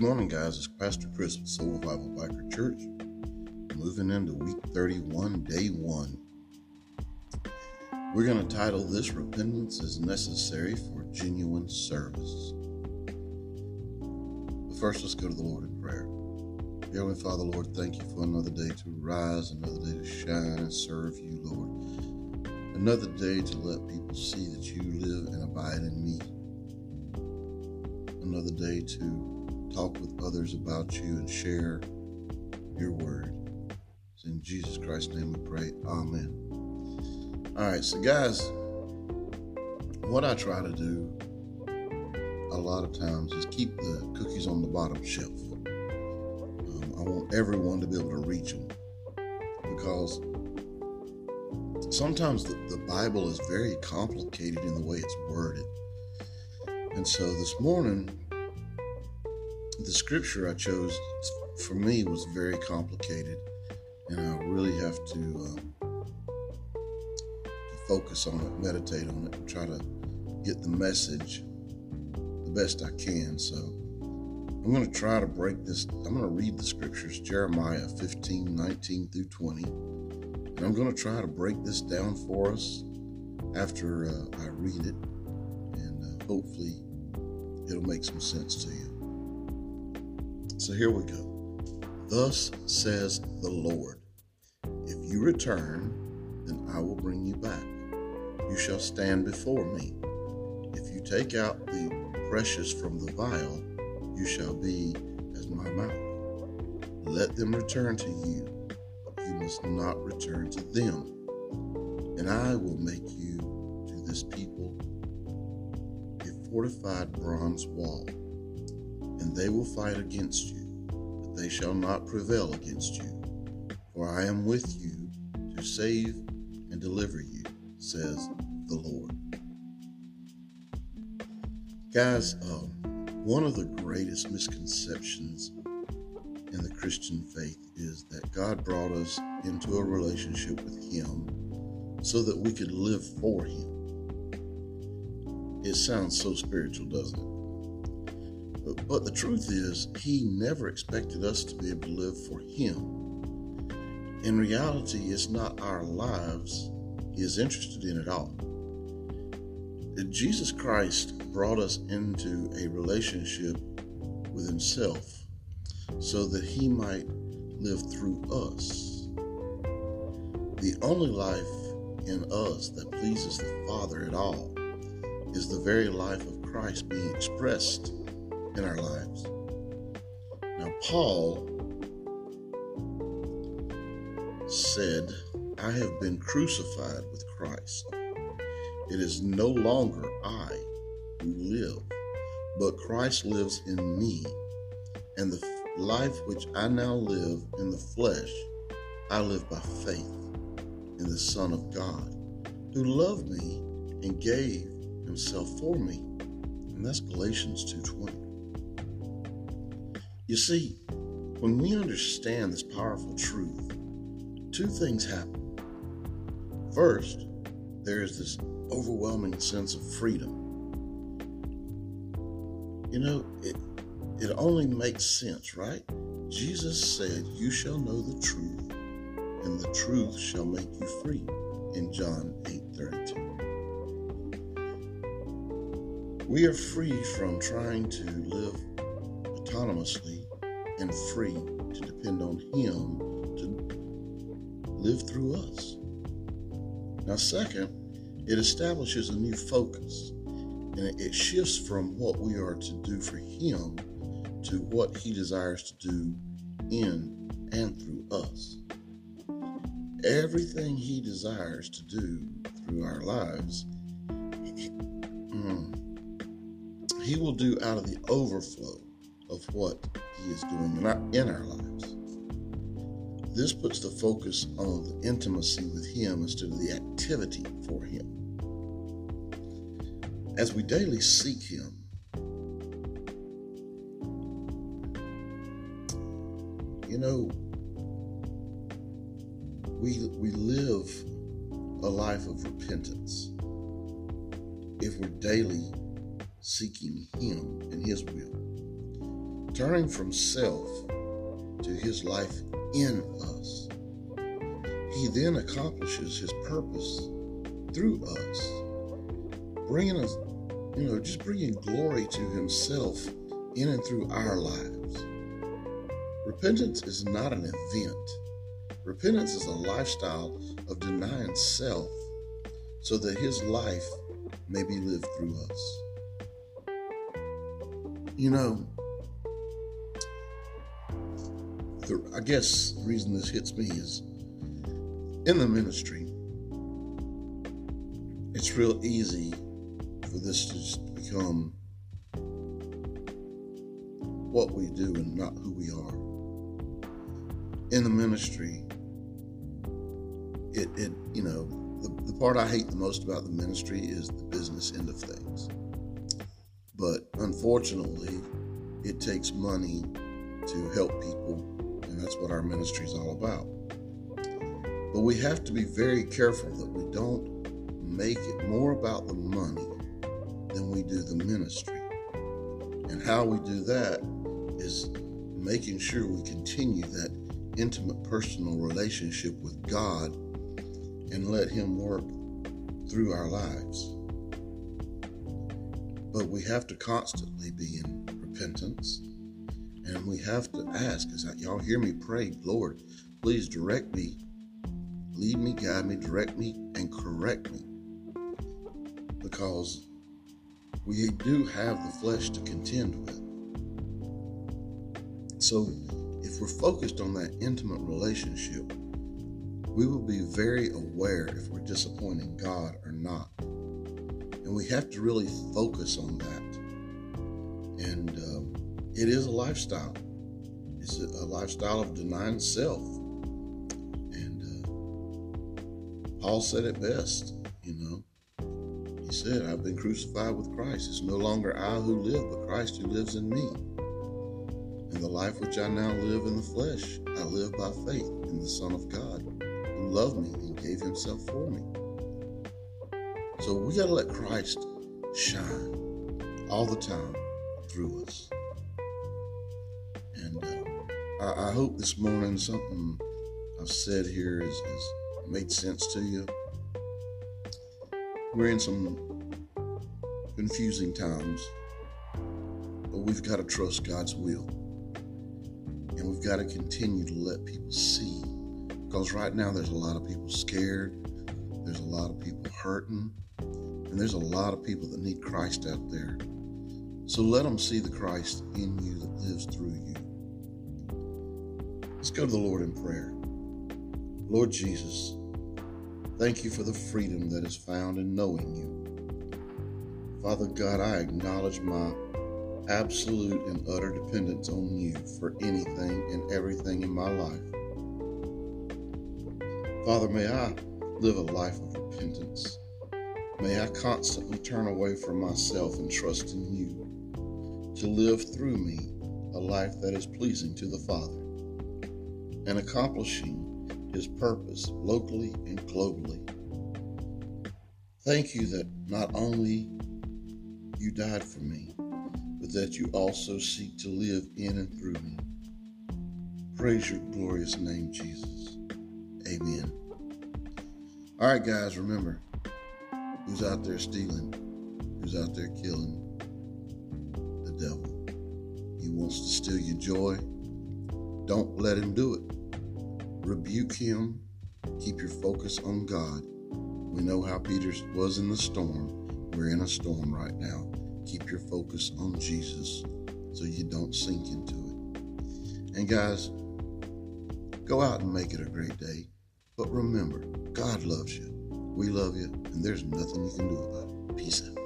Good morning, guys. It's Pastor Chris with Soul Revival Biker Church. Moving into week 31, day one. We're going to title this Repentance is Necessary for Genuine Service. But first, let's go to the Lord in prayer. Heavenly Father, Lord, thank you for another day to rise, another day to shine and serve you, Lord. Another day to let people see that you live and abide in me. Another day to talk with others about you and share your word. It's in Jesus Christ's name we pray. Amen. All right, so guys, what I try to do a lot of times is keep the cookies on the bottom shelf. Um, I want everyone to be able to reach them because sometimes the, the Bible is very complicated in the way it's worded. And so this morning, the scripture I chose for me was very complicated, and I really have to, um, to focus on it, meditate on it, and try to get the message the best I can. So I'm going to try to break this. I'm going to read the scriptures Jeremiah 15, 19 through 20. And I'm going to try to break this down for us after uh, I read it. And uh, hopefully it'll make some sense to you. So here we go. Thus says the Lord If you return, then I will bring you back. You shall stand before me. If you take out the precious from the vial, you shall be as my mouth. Let them return to you, but you must not return to them. And I will make you to this people a fortified bronze wall, and they will fight against you, but they shall not prevail against you. For I am with you to save and deliver you, says the Lord. Guys, um, one of the greatest misconceptions in the Christian faith is that God brought us into a relationship with Him so that we could live for Him. It sounds so spiritual, doesn't it? But, the truth is, He never expected us to be able to live for Him. In reality, it's not our lives He is interested in at all. Jesus Christ brought us into a relationship with Himself so that He might live through us. The only life in us that pleases the Father at all is the very life of Christ being expressed in our lives. Now, Paul said, I have been crucified with Christ. It is no longer I who live, but Christ lives in me. And the life which I now live in the flesh, I live by faith in the Son of God, who loved me and gave himself for me. And that's Galatians 2:20. You see, when we understand this powerful truth, two things happen. First, there is this overwhelming sense of freedom. You know, it, it only makes sense, right? Jesus said, You shall know the truth, and the truth shall make you free in John 8 32. We are free from trying to live autonomously and free to depend on Him to live through us. Now, second, it establishes a new focus and it shifts from what we are to do for Him to what He desires to do in and through us. Everything He desires to do through our lives, He mm, will do out of the overflow of what He is doing in our, in our lives. This puts the focus on the intimacy with Him instead of the activity for Him. As we daily seek Him, you know, we, we live a life of repentance if we're daily seeking Him and His will. Turning from self to his life in us. He then accomplishes his purpose through us, bringing us, you know, just bringing glory to himself in and through our lives. Repentance is not an event. Repentance is a lifestyle of denying self so that his life may be lived through us. You know, the, I guess the reason this hits me is in the ministry, it's real easy for this to just become what we do and not who we are. In the ministry, it, it you know, the, the part I hate the most about the ministry is the business end of things. But unfortunately, it takes money to help people that's what our ministry is all about. But we have to be very careful that we don't make it more about the money than we do the ministry. And how we do that is making sure we continue that intimate personal relationship with God and let Him work through our lives. But we have to constantly be in repentance and we have to ask, that y'all hear me pray, Lord, please direct me, lead me, guide me, direct me, and correct me. Because we do have the flesh to contend with. So if we're focused on that intimate relationship, we will be very aware if we're disappointing God or not. And we have to really focus on that. It is a lifestyle. It's a, a lifestyle of denying self. And uh, Paul said it best, you know. He said, I've been crucified with Christ. It's no longer I who live, but Christ who lives in me. And the life which I now live in the flesh, I live by faith in the Son of God, who loved me and gave himself for me. So we got to let Christ shine all the time through us. I, I hope this morning something I've said here has, has made sense to you. We're in some confusing times, but we've got to trust God's will. And we've got to continue to let people see. Because right now there's a lot of people scared, there's a lot of people hurting, and there's a lot of people that need Christ out there. So let them see the Christ in you that lives through you. Let's go to the Lord in prayer. Lord Jesus, thank you for the freedom that is found in knowing you. Father God, I acknowledge my absolute and utter dependence on you for anything and everything in my life. Father, may I live a life of repentance. May I constantly turn away from myself and trust in you to live through me a life that is pleasing to the Father and accomplishing his purpose locally and globally. Thank you that not only you died for me, but that you also seek to live in and through me. Praise your glorious name, Jesus. Amen. All right, guys, remember who's out there stealing, who's out there killing? The devil. He wants to steal your joy. Don't let him do it rebuke him. Keep your focus on God. We know how Peter was in the storm. We're in a storm right now. Keep your focus on Jesus so you don't sink into it. And guys, go out and make it a great day. But remember, God loves you. We love you, and there's nothing you can do about it. Peace out.